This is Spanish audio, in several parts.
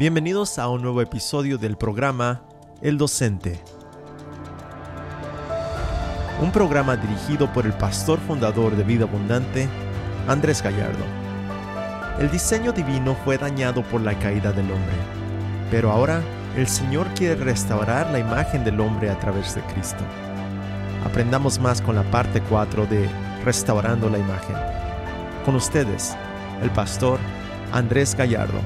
Bienvenidos a un nuevo episodio del programa El Docente. Un programa dirigido por el pastor fundador de Vida Abundante, Andrés Gallardo. El diseño divino fue dañado por la caída del hombre, pero ahora el Señor quiere restaurar la imagen del hombre a través de Cristo. Aprendamos más con la parte 4 de Restaurando la imagen. Con ustedes, el pastor Andrés Gallardo.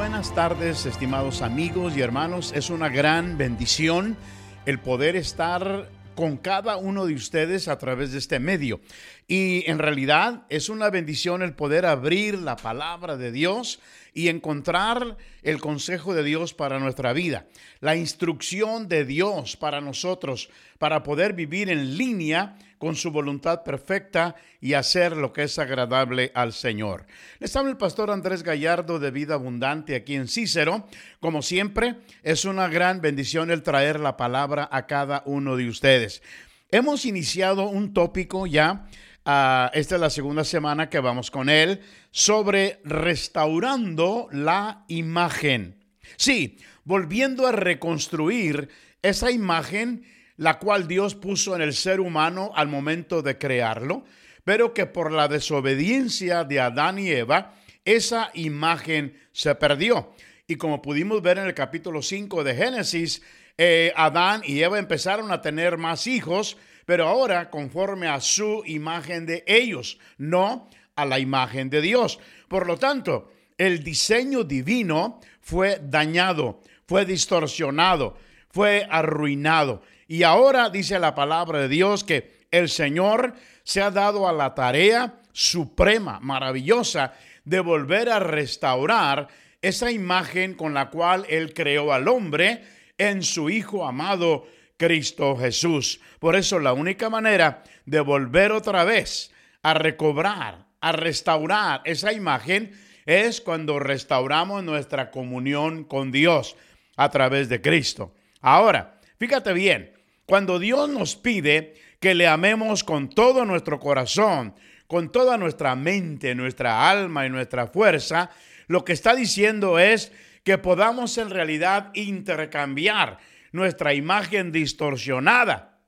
Buenas tardes, estimados amigos y hermanos. Es una gran bendición el poder estar con cada uno de ustedes a través de este medio. Y en realidad es una bendición el poder abrir la palabra de Dios y encontrar el consejo de Dios para nuestra vida, la instrucción de Dios para nosotros, para poder vivir en línea con su voluntad perfecta y hacer lo que es agradable al Señor. Les habla el pastor Andrés Gallardo de Vida Abundante aquí en Cícero. Como siempre, es una gran bendición el traer la palabra a cada uno de ustedes. Hemos iniciado un tópico ya Uh, esta es la segunda semana que vamos con él sobre restaurando la imagen. Sí, volviendo a reconstruir esa imagen la cual Dios puso en el ser humano al momento de crearlo, pero que por la desobediencia de Adán y Eva, esa imagen se perdió. Y como pudimos ver en el capítulo 5 de Génesis, eh, Adán y Eva empezaron a tener más hijos, pero ahora conforme a su imagen de ellos, no a la imagen de Dios. Por lo tanto, el diseño divino fue dañado, fue distorsionado, fue arruinado. Y ahora dice la palabra de Dios que el Señor se ha dado a la tarea suprema, maravillosa, de volver a restaurar esa imagen con la cual Él creó al hombre en su Hijo amado Cristo Jesús. Por eso la única manera de volver otra vez a recobrar, a restaurar esa imagen es cuando restauramos nuestra comunión con Dios a través de Cristo. Ahora, fíjate bien, cuando Dios nos pide que le amemos con todo nuestro corazón, con toda nuestra mente, nuestra alma y nuestra fuerza, lo que está diciendo es que podamos en realidad intercambiar nuestra imagen distorsionada,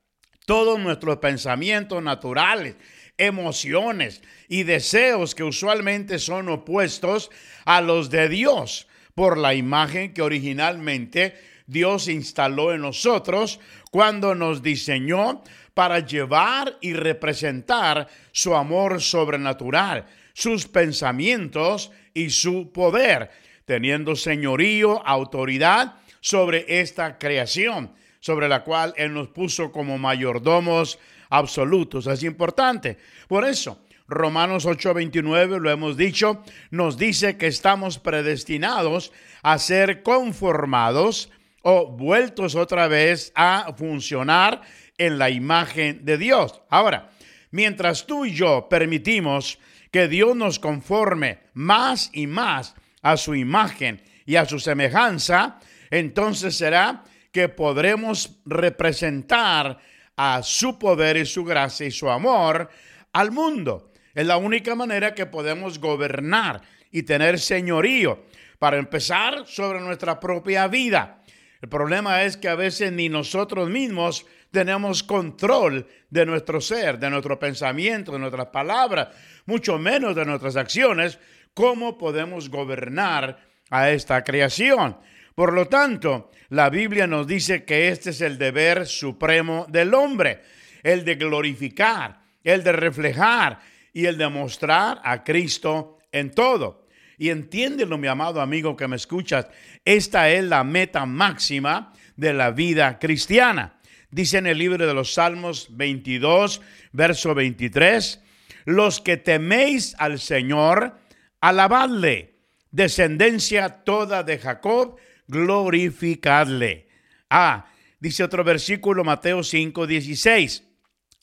todos nuestros pensamientos naturales, emociones y deseos que usualmente son opuestos a los de Dios por la imagen que originalmente Dios instaló en nosotros cuando nos diseñó para llevar y representar su amor sobrenatural, sus pensamientos y su poder, teniendo señorío, autoridad sobre esta creación, sobre la cual Él nos puso como mayordomos absolutos. Es importante. Por eso, Romanos 8:29, lo hemos dicho, nos dice que estamos predestinados a ser conformados o vueltos otra vez a funcionar en la imagen de Dios. Ahora, mientras tú y yo permitimos que Dios nos conforme más y más a su imagen y a su semejanza, entonces será que podremos representar a su poder y su gracia y su amor al mundo. Es la única manera que podemos gobernar y tener señorío para empezar sobre nuestra propia vida el problema es que a veces ni nosotros mismos tenemos control de nuestro ser, de nuestro pensamiento, de nuestras palabras, mucho menos de nuestras acciones. ¿Cómo podemos gobernar a esta creación? Por lo tanto, la Biblia nos dice que este es el deber supremo del hombre, el de glorificar, el de reflejar y el de mostrar a Cristo en todo. Y entiéndelo, mi amado amigo que me escuchas, esta es la meta máxima de la vida cristiana. Dice en el libro de los Salmos 22, verso 23, los que teméis al Señor, alabadle, descendencia toda de Jacob, glorificadle. Ah, dice otro versículo, Mateo 5, 16,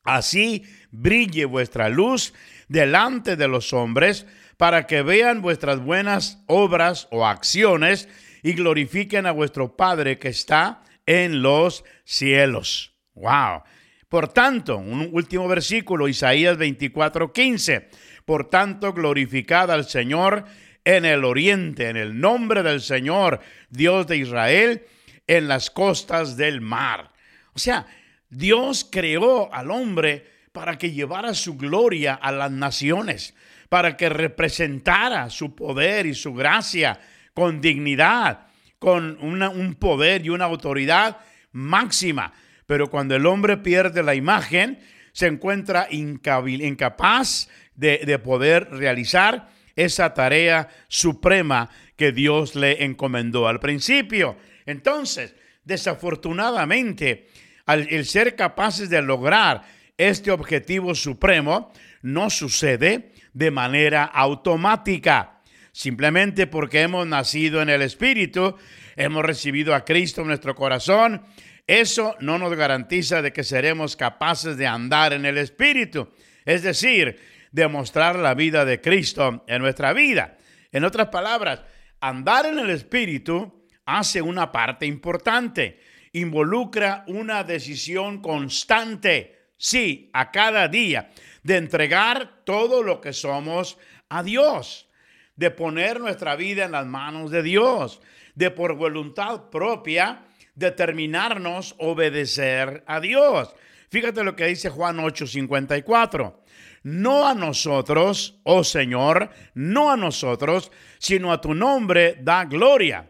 así brille vuestra luz delante de los hombres, para que vean vuestras buenas obras o acciones y glorifiquen a vuestro Padre que está en los cielos. Wow. Por tanto, un último versículo, Isaías 24, 15. Por tanto, glorificad al Señor en el oriente, en el nombre del Señor, Dios de Israel, en las costas del mar. O sea, Dios creó al hombre para que llevara su gloria a las naciones, para que representara su poder y su gracia con dignidad, con un poder y una autoridad máxima. Pero cuando el hombre pierde la imagen, se encuentra incapaz de, de poder realizar esa tarea suprema que Dios le encomendó al principio. Entonces, desafortunadamente, al el ser capaces de lograr este objetivo supremo, no sucede de manera automática. Simplemente porque hemos nacido en el Espíritu, hemos recibido a Cristo en nuestro corazón, eso no nos garantiza de que seremos capaces de andar en el Espíritu. Es decir, demostrar la vida de Cristo en nuestra vida. En otras palabras, andar en el Espíritu hace una parte importante, involucra una decisión constante, sí, a cada día, de entregar todo lo que somos a Dios, de poner nuestra vida en las manos de Dios, de por voluntad propia determinarnos obedecer a Dios. Fíjate lo que dice Juan 8:54 no a nosotros, oh Señor, no a nosotros, sino a tu nombre da gloria,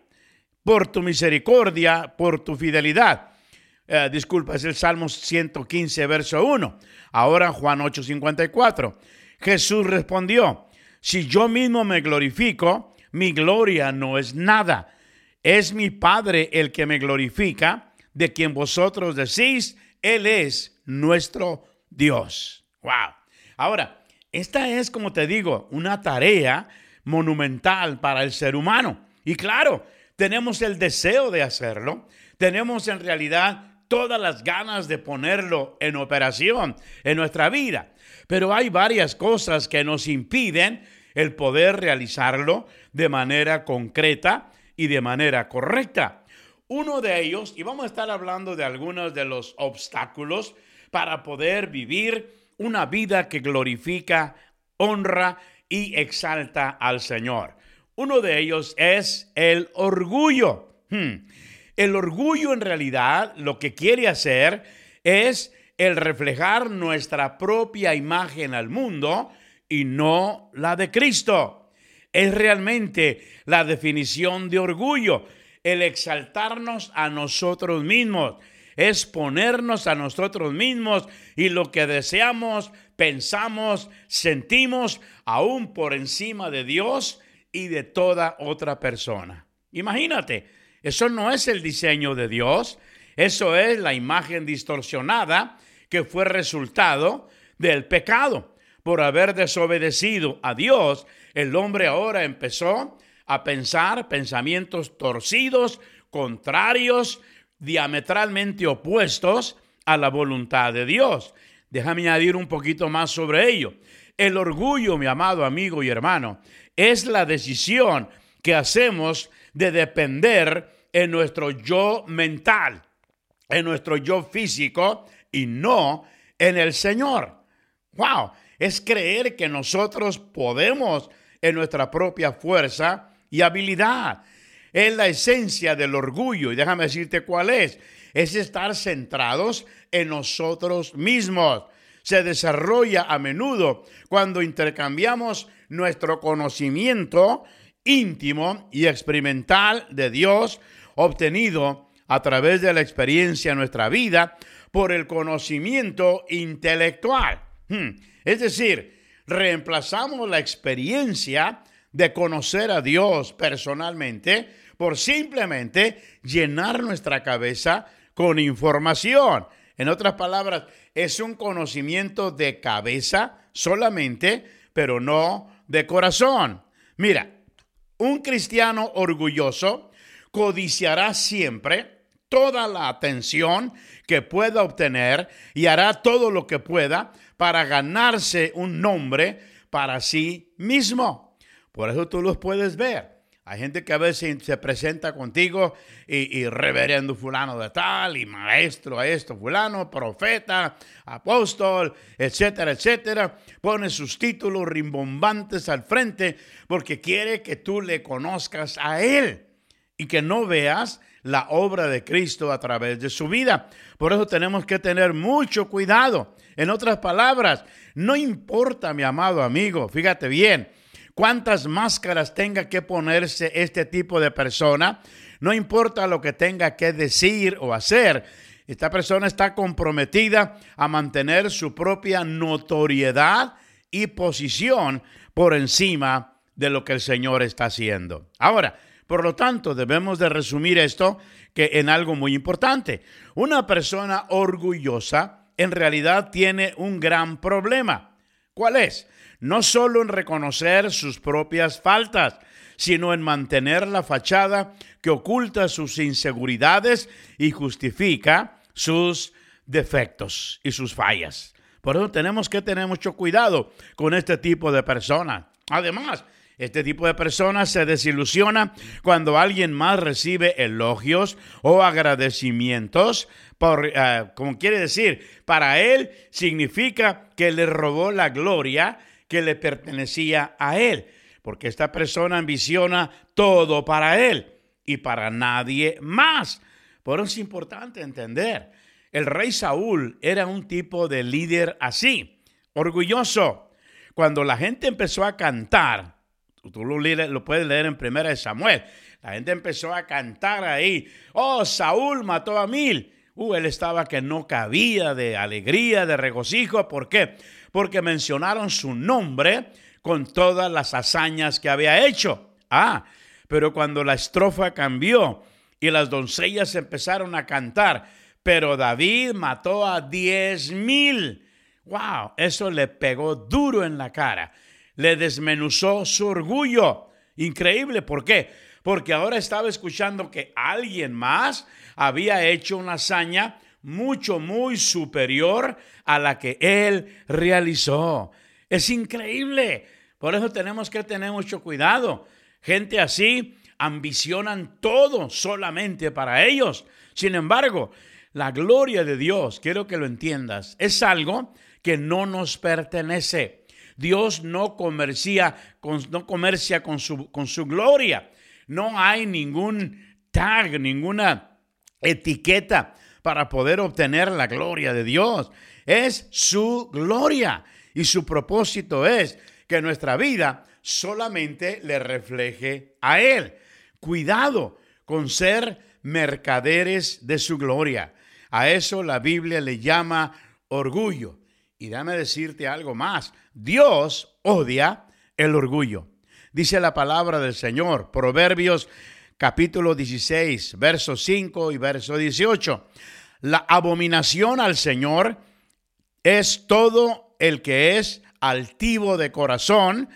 por tu misericordia, por tu fidelidad. Eh, disculpa, es el Salmo 115, verso 1. Ahora Juan 8:54. Jesús respondió, si yo mismo me glorifico, mi gloria no es nada. Es mi Padre el que me glorifica, de quien vosotros decís, Él es nuestro Dios. Wow. Ahora, esta es, como te digo, una tarea monumental para el ser humano. Y claro, tenemos el deseo de hacerlo, tenemos en realidad todas las ganas de ponerlo en operación en nuestra vida. Pero hay varias cosas que nos impiden el poder realizarlo de manera concreta y de manera correcta. Uno de ellos, y vamos a estar hablando de algunos de los obstáculos para poder vivir una vida que glorifica, honra y exalta al Señor. Uno de ellos es el orgullo. Hmm. El orgullo en realidad lo que quiere hacer es el reflejar nuestra propia imagen al mundo y no la de Cristo. Es realmente la definición de orgullo, el exaltarnos a nosotros mismos, es ponernos a nosotros mismos y lo que deseamos, pensamos, sentimos aún por encima de Dios y de toda otra persona. Imagínate, eso no es el diseño de Dios, eso es la imagen distorsionada que fue resultado del pecado. Por haber desobedecido a Dios, el hombre ahora empezó a pensar pensamientos torcidos, contrarios, diametralmente opuestos a la voluntad de Dios. Déjame añadir un poquito más sobre ello. El orgullo, mi amado amigo y hermano, es la decisión que hacemos de depender en nuestro yo mental, en nuestro yo físico y no en el Señor. Wow, es creer que nosotros podemos en nuestra propia fuerza y habilidad es la esencia del orgullo. Y déjame decirte cuál es. Es estar centrados en nosotros mismos. Se desarrolla a menudo cuando intercambiamos nuestro conocimiento íntimo y experimental de Dios obtenido a través de la experiencia en nuestra vida por el conocimiento intelectual. Hmm. Es decir, reemplazamos la experiencia de conocer a Dios personalmente por simplemente llenar nuestra cabeza con información. En otras palabras, es un conocimiento de cabeza solamente, pero no de corazón. Mira, un cristiano orgulloso codiciará siempre toda la atención que pueda obtener y hará todo lo que pueda para ganarse un nombre para sí mismo. Por eso tú los puedes ver. Hay gente que a veces se presenta contigo y, reverendo fulano de tal, y maestro a esto fulano, profeta, apóstol, etcétera, etcétera. Pone sus títulos rimbombantes al frente porque quiere que tú le conozcas a él y que no veas la obra de Cristo a través de su vida. Por eso tenemos que tener mucho cuidado. En otras palabras, no importa, mi amado amigo, fíjate bien, cuántas máscaras tenga que ponerse este tipo de persona, no importa lo que tenga que decir o hacer, esta persona está comprometida a mantener su propia notoriedad y posición por encima de lo que el Señor está haciendo. Ahora, por lo tanto, debemos de resumir esto que en algo muy importante. Una persona orgullosa en realidad tiene un gran problema. ¿Cuál es? No solo en reconocer sus propias faltas, sino en mantener la fachada que oculta sus inseguridades y justifica sus defectos y sus fallas. Por eso tenemos que tener mucho cuidado con este tipo de personas. Además, este tipo de personas se desilusiona cuando alguien más recibe elogios o agradecimientos, por, eh, como quiere decir, para él significa que le robó la gloria que le pertenecía a él, porque esta persona ambiciona todo para él y para nadie más. Por eso es importante entender, el rey Saúl era un tipo de líder así, orgulloso. Cuando la gente empezó a cantar, tú lo, puedes leer en Primera de Samuel, la gente empezó a cantar ahí, oh, Saúl mató a mil. Uh, él estaba que no cabía de alegría, de regocijo. ¿Por qué? porque mencionaron su nombre con todas las hazañas que había hecho. Ah, pero cuando la estrofa cambió y las doncellas empezaron a cantar, pero David mató a diez mil. Wow, eso le pegó duro en la cara. Le desmenuzó su orgullo. Increíble, ¿por qué? Porque ahora estaba escuchando que alguien más había hecho una hazaña mucho, muy superior a la que Él realizó. Es increíble. Por eso tenemos que tener mucho cuidado. Gente así ambicionan todo solamente para ellos. Sin embargo, la gloria de Dios, quiero que lo entiendas, es algo que no nos pertenece. Dios no comercia con, no comercia con su, con su gloria. No hay ningún tag, ninguna etiqueta para poder obtener la gloria de Dios. Es su gloria y su propósito es que nuestra vida solamente le refleje a Él. Cuidado con ser mercaderes de su gloria. A eso la Biblia le llama orgullo. Y dame decirte algo más. Dios odia el orgullo. Dice la palabra del Señor, Proverbios capítulo 16, verso 5 y verso 18. La abominación al Señor es todo el que es altivo de corazón,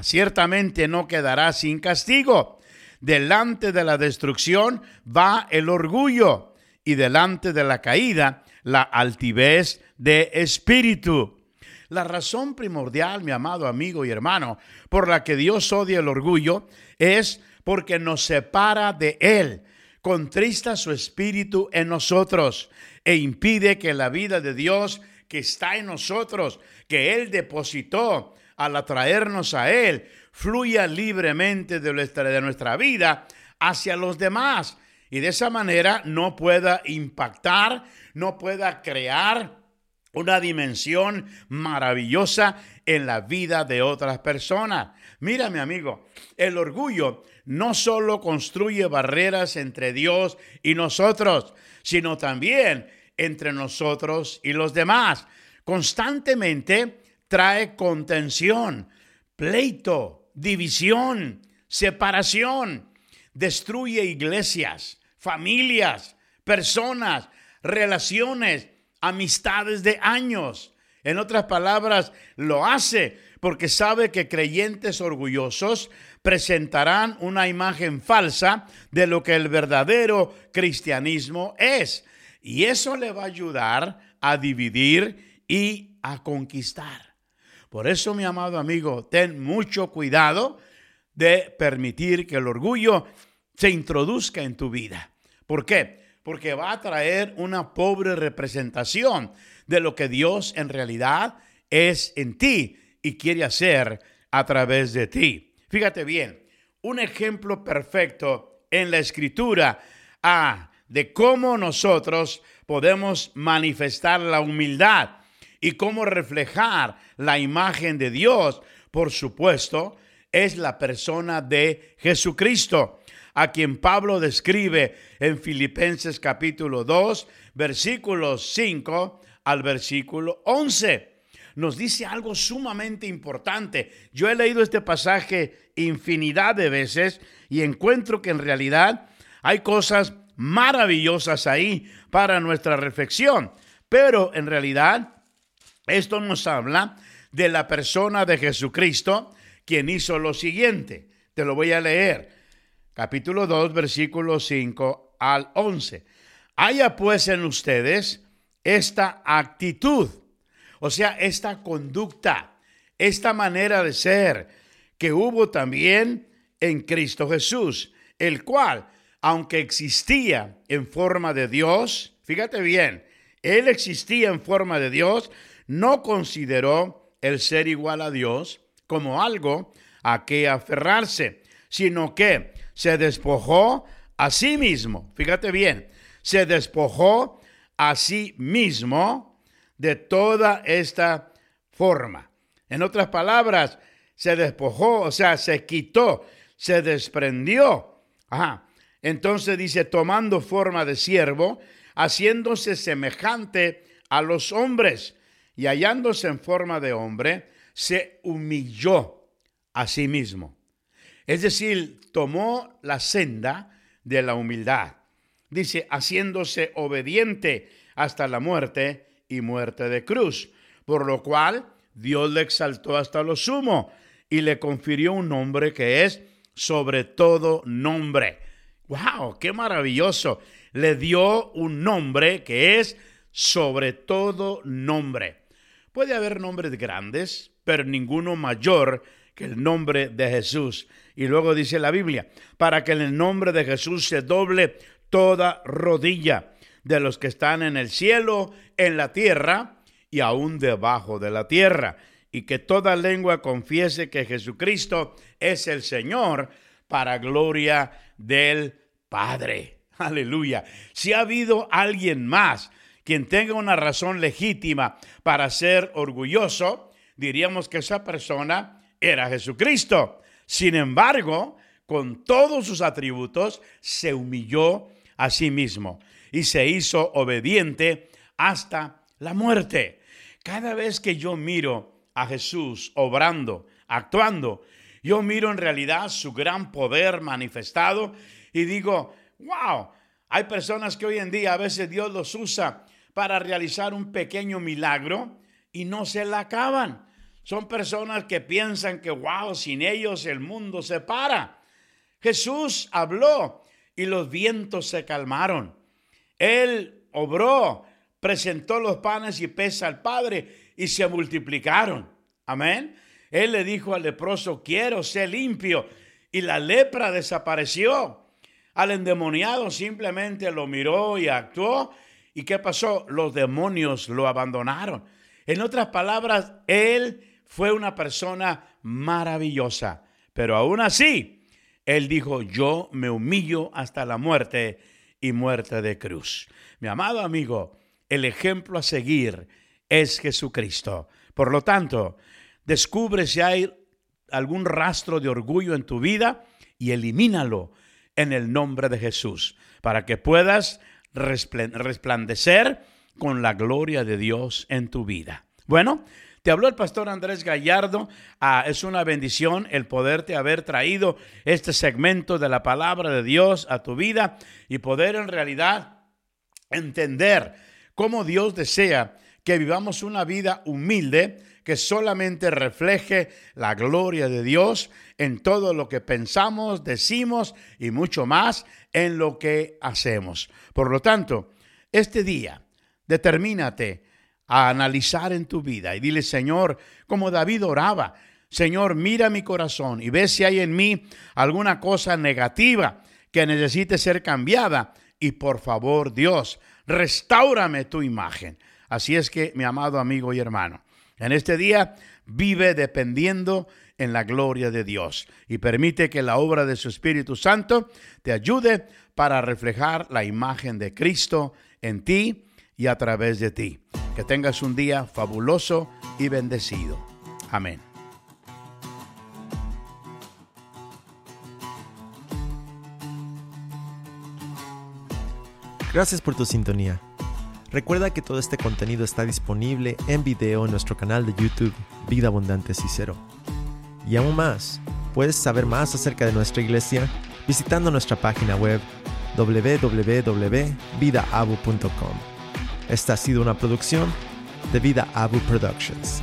ciertamente no quedará sin castigo. Delante de la destrucción va el orgullo y delante de la caída la altivez de espíritu. La razón primordial, mi amado amigo y hermano, por la que Dios odia el orgullo es porque nos separa de Él, contrista su espíritu en nosotros e impide que la vida de Dios que está en nosotros, que Él depositó al atraernos a Él, fluya libremente de nuestra, de nuestra vida hacia los demás y de esa manera no pueda impactar, no pueda crear una dimensión maravillosa en la vida de otras personas. Mira, mi amigo, el orgullo no solo construye barreras entre Dios y nosotros, sino también entre nosotros y los demás. Constantemente trae contención, pleito, división, separación, destruye iglesias, familias, personas, relaciones, amistades de años. En otras palabras, lo hace porque sabe que creyentes orgullosos presentarán una imagen falsa de lo que el verdadero cristianismo es. Y eso le va a ayudar a dividir y a conquistar. Por eso, mi amado amigo, ten mucho cuidado de permitir que el orgullo se introduzca en tu vida. ¿Por qué? Porque va a traer una pobre representación de lo que Dios en realidad es en ti y quiere hacer a través de ti. Fíjate bien, un ejemplo perfecto en la escritura ah, de cómo nosotros podemos manifestar la humildad y cómo reflejar la imagen de Dios, por supuesto, es la persona de Jesucristo, a quien Pablo describe en Filipenses capítulo 2, versículos 5 al versículo 11 nos dice algo sumamente importante. Yo he leído este pasaje infinidad de veces y encuentro que en realidad hay cosas maravillosas ahí para nuestra reflexión. Pero en realidad esto nos habla de la persona de Jesucristo, quien hizo lo siguiente. Te lo voy a leer. Capítulo 2, versículo 5 al 11. Haya pues en ustedes esta actitud o sea, esta conducta, esta manera de ser que hubo también en Cristo Jesús, el cual, aunque existía en forma de Dios, fíjate bien, él existía en forma de Dios, no consideró el ser igual a Dios como algo a que aferrarse, sino que se despojó a sí mismo. Fíjate bien, se despojó a sí mismo de toda esta forma. En otras palabras, se despojó, o sea, se quitó, se desprendió. Ajá. Entonces dice, tomando forma de siervo, haciéndose semejante a los hombres y hallándose en forma de hombre, se humilló a sí mismo. Es decir, tomó la senda de la humildad. Dice, haciéndose obediente hasta la muerte y muerte de cruz, por lo cual Dios le exaltó hasta lo sumo y le confirió un nombre que es sobre todo nombre. ¡Wow! ¡Qué maravilloso! Le dio un nombre que es sobre todo nombre. Puede haber nombres grandes, pero ninguno mayor el nombre de Jesús. Y luego dice la Biblia, para que en el nombre de Jesús se doble toda rodilla de los que están en el cielo, en la tierra y aún debajo de la tierra, y que toda lengua confiese que Jesucristo es el Señor para gloria del Padre. Aleluya. Si ha habido alguien más quien tenga una razón legítima para ser orgulloso, diríamos que esa persona era Jesucristo. Sin embargo, con todos sus atributos, se humilló a sí mismo y se hizo obediente hasta la muerte. Cada vez que yo miro a Jesús obrando, actuando, yo miro en realidad su gran poder manifestado y digo, wow, hay personas que hoy en día a veces Dios los usa para realizar un pequeño milagro y no se la acaban. Son personas que piensan que, wow, sin ellos el mundo se para. Jesús habló y los vientos se calmaron. Él obró, presentó los panes y peces al Padre y se multiplicaron. Amén. Él le dijo al leproso, quiero ser limpio. Y la lepra desapareció. Al endemoniado simplemente lo miró y actuó. ¿Y qué pasó? Los demonios lo abandonaron. En otras palabras, él fue una persona maravillosa. Pero aún así, él dijo, yo me humillo hasta la muerte y muerte de cruz. Mi amado amigo, el ejemplo a seguir es Jesucristo. Por lo tanto, descubre si hay algún rastro de orgullo en tu vida y elimínalo en el nombre de Jesús, para que puedas resplandecer con la gloria de Dios en tu vida. Bueno, te habló el pastor Andrés Gallardo. Ah, es una bendición el poderte haber traído este segmento de la palabra de Dios a tu vida y poder en realidad entender cómo Dios desea que vivamos una vida humilde que solamente refleje la gloria de Dios en todo lo que pensamos, decimos y mucho más en lo que hacemos. Por lo tanto, este día, determínate a analizar en tu vida y dile, Señor, como David oraba, Señor, mira mi corazón y ve si hay en mí alguna cosa negativa que necesite ser cambiada. Y por favor, Dios, restaurame tu imagen. Así es que, mi amado amigo y hermano, en este día vive dependiendo en la gloria de Dios y permite que la obra de su Espíritu Santo te ayude para reflejar la imagen de Cristo en ti y a través de ti. Que tengas un día fabuloso y bendecido. Amén. Gracias por tu sintonía. Recuerda que todo este contenido está disponible en video en nuestro canal de YouTube Vida Abundante Cicero. Y aún más, puedes saber más acerca de nuestra iglesia visitando nuestra página web www.vidaabu.com. Esta ha sido una producción de Vida Abu Productions.